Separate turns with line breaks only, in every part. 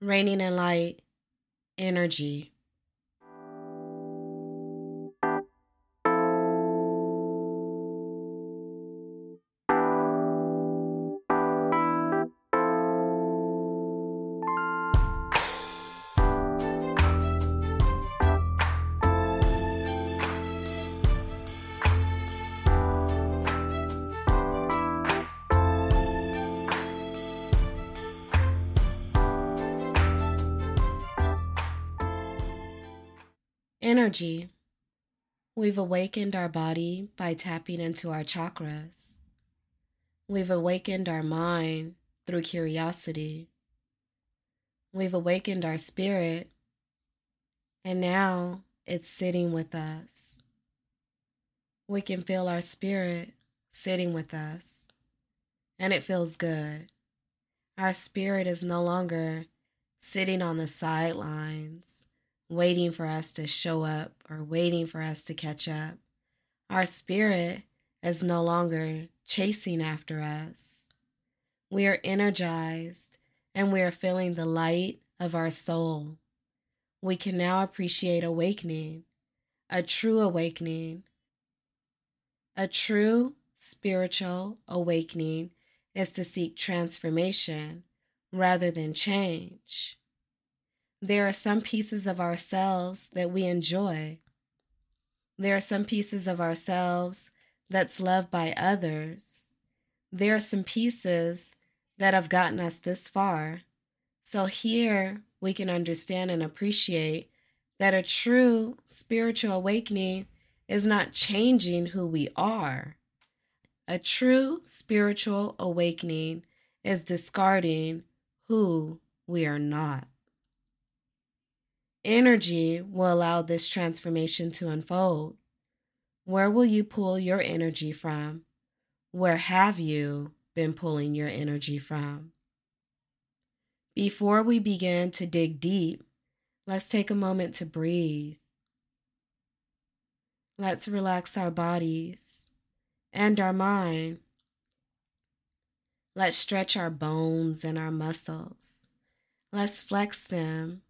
Reigning In Light, energy. Energy. We've awakened our body by tapping into our chakras. We've awakened our mind through curiosity. We've awakened our spirit, and now it's sitting with us. We can feel our spirit sitting with us, and it feels good. Our spirit is no longer sitting on the sidelines waiting for us to show up or waiting for us to catch up. Our spirit is no longer chasing after us. We are energized and we are feeling the light of our soul. We can now appreciate awakening, a true awakening. A true spiritual awakening is to seek transformation rather than change. There are some pieces of ourselves that we enjoy. There are some pieces of ourselves that's loved by others. There are some pieces that have gotten us this far. So here we can understand and appreciate that a true spiritual awakening is not changing who we are. A true spiritual awakening is discarding who we are not. Energy will allow this transformation to unfold. Where will you pull your energy from? Where have you been pulling your energy from? Before we begin to dig deep, let's take a moment to breathe. Let's relax our bodies and our mind. Let's stretch our bones and our muscles. Let's flex them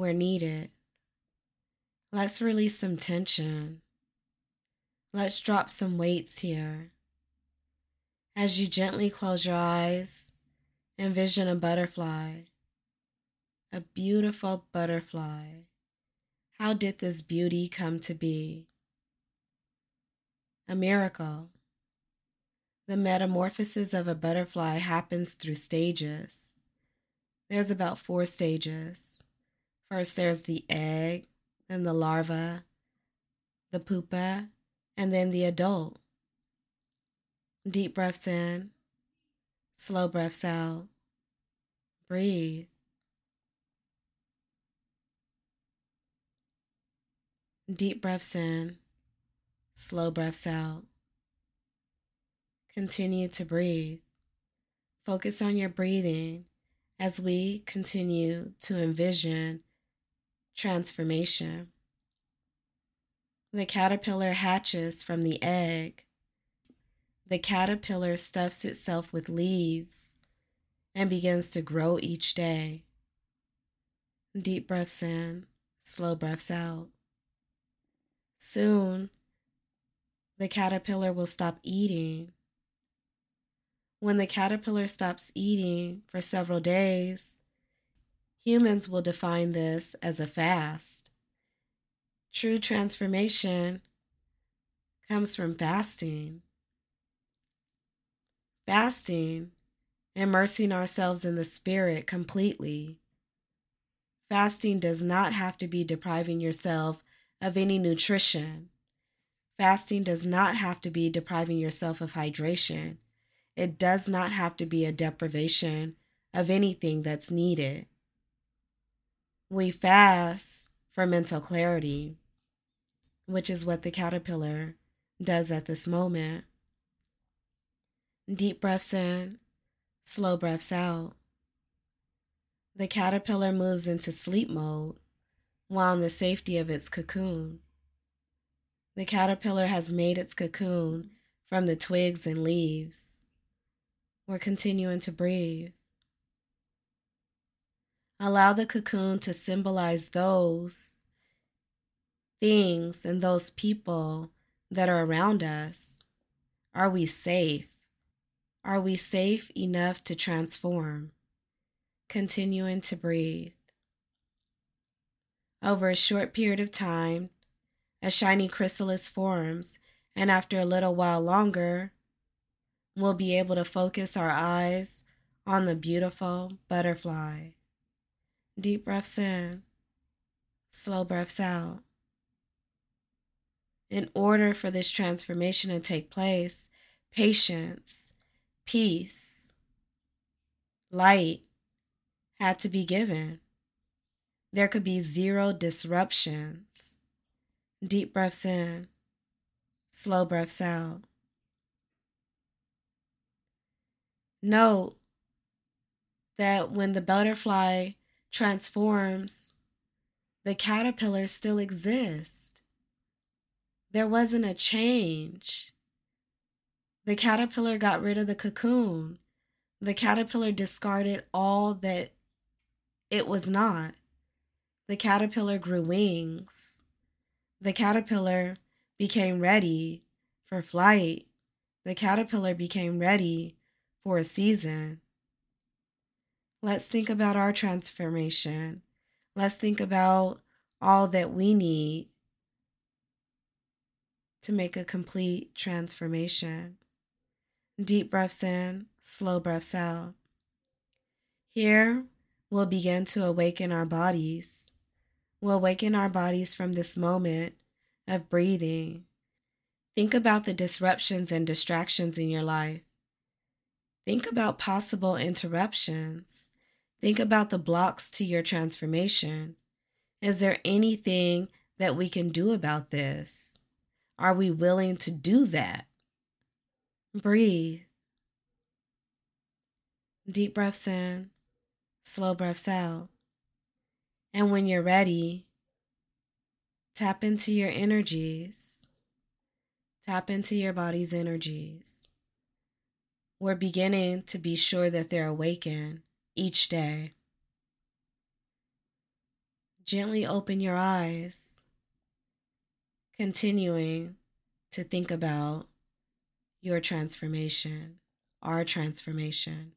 where needed. Let's release some tension. Let's drop some weights here. As you gently close your eyes, envision a butterfly, a beautiful butterfly. How did this beauty come to be? A miracle. The metamorphosis of a butterfly happens through stages. There's about four stages. First, there's the egg, then the larva, the pupa, and then the adult. Deep breaths in, slow breaths out. Breathe. Deep breaths in, slow breaths out. Continue to breathe. Focus on your breathing as we continue to envision transformation. The caterpillar hatches from the egg. The caterpillar stuffs itself with leaves and begins to grow each day. Deep breaths in, slow breaths out. Soon, the caterpillar will stop eating. When the caterpillar stops eating for several days, Humans will define this as a fast. True transformation comes from fasting. Fasting, immersing ourselves in the spirit completely. Fasting does not have to be depriving yourself of any nutrition. Fasting does not have to be depriving yourself of hydration. It does not have to be a deprivation of anything that's needed. We fast for mental clarity, which is what the caterpillar does at this moment. Deep breaths in, slow breaths out. The caterpillar moves into sleep mode while in the safety of its cocoon. The caterpillar has made its cocoon from the twigs and leaves. We're continuing to breathe. Allow the cocoon to symbolize those things and those people that are around us. Are we safe? Are we safe enough to transform? Continuing to breathe. Over a short period of time, a shiny chrysalis forms, and after a little while longer, we'll be able to focus our eyes on the beautiful butterfly. Deep breaths in, slow breaths out. In order for this transformation to take place, patience, peace, light had to be given. There could be zero disruptions. Deep breaths in, slow breaths out. Note that when the butterfly transforms, the caterpillar still exists. There wasn't a change. The caterpillar got rid of the cocoon. The caterpillar discarded all that it was not. The caterpillar grew wings. The caterpillar became ready for flight. The caterpillar became ready for a season. Let's think about our transformation. Let's think about all that we need to make a complete transformation. Deep breaths in, slow breaths out. Here, we'll begin to awaken our bodies. We'll awaken our bodies from this moment of breathing. Think about the disruptions and distractions in your life. Think about possible interruptions. Think about the blocks to your transformation. Is there anything that we can do about this? Are we willing to do that? Breathe. Deep breaths in, slow breaths out. And when you're ready, tap into your energies. Tap into your body's energies. We're beginning to be sure that they're awakened each day. Gently open your eyes, continuing to think about your transformation, our transformation.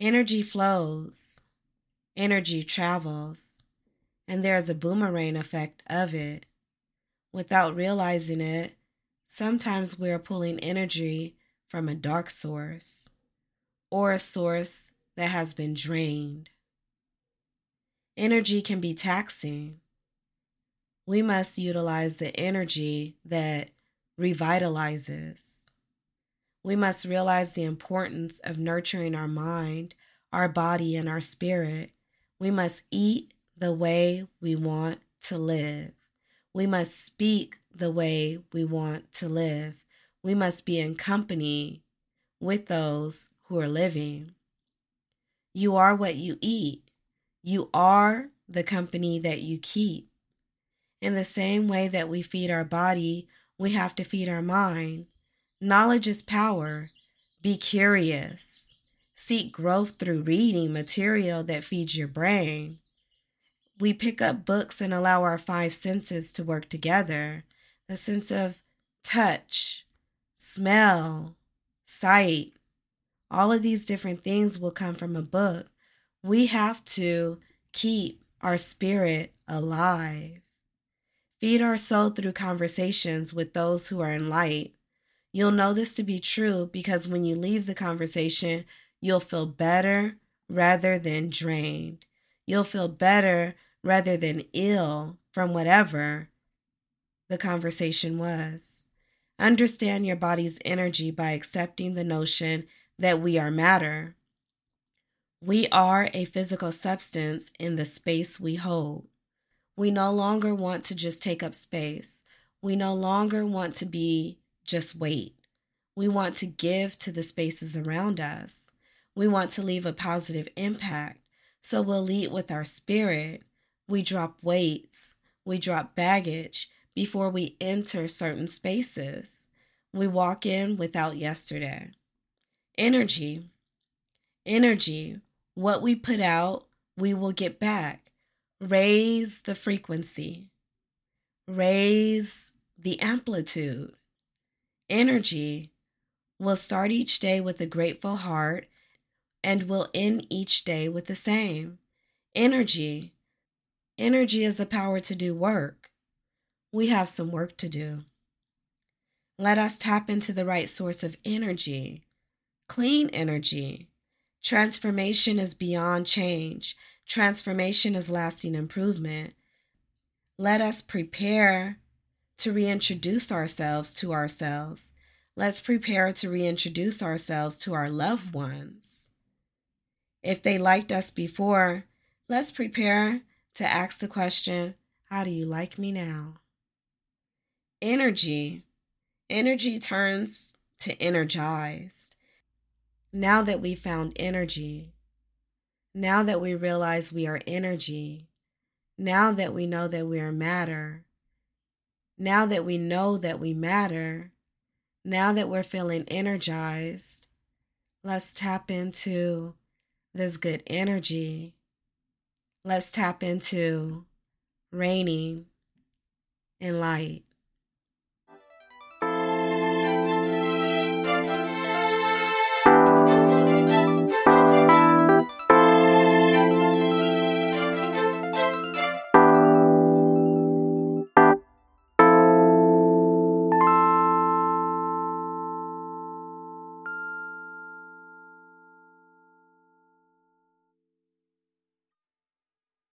Energy flows, energy travels, and there's a boomerang effect of it. Without realizing it, sometimes we're pulling energy from a dark source or a source that has been drained. Energy can be taxing. We must utilize the energy that revitalizes. We must realize the importance of nurturing our mind, our body, and our spirit. We must eat the way we want to live. We must speak the way we want to live. We must be in company with those who are living. You are what you eat. You are the company that you keep. In the same way that we feed our body, we have to feed our mind. Knowledge is power. Be curious. Seek growth through reading material that feeds your brain. We pick up books and allow our five senses to work together the sense of touch, smell, sight, all of these different things will come from a book. We have to keep our spirit alive. Feed our soul through conversations with those who are in light. You'll know this to be true because when you leave the conversation, you'll feel better rather than drained. You'll feel better rather than ill from whatever the conversation was. Understand your body's energy by accepting the notion that we are matter. We are a physical substance in the space we hold. We no longer want to just take up space. We no longer want to be just weight. We want to give to the spaces around us. We want to leave a positive impact. So we'll lead with our spirit. We drop weights. We drop baggage before we enter certain spaces. We walk in without yesterday. Energy. Energy. What we put out, we will get back. Raise the frequency, raise the amplitude. Energy will start each day with a grateful heart and will end each day with the same. Energy. Energy is the power to do work. We have some work to do. Let us tap into the right source of energy, clean energy. Transformation is beyond change. Transformation is lasting improvement. Let us prepare to reintroduce ourselves to ourselves. Let's prepare to reintroduce ourselves to our loved ones. If they liked us before, let's prepare to ask the question How do you like me now? Energy. Energy turns to energized. Now that we found energy, now that we realize we are energy, now that we know that we are matter, now that we know that we matter, now that we're feeling energized, let's tap into this good energy. Let's tap into Reigning In Light.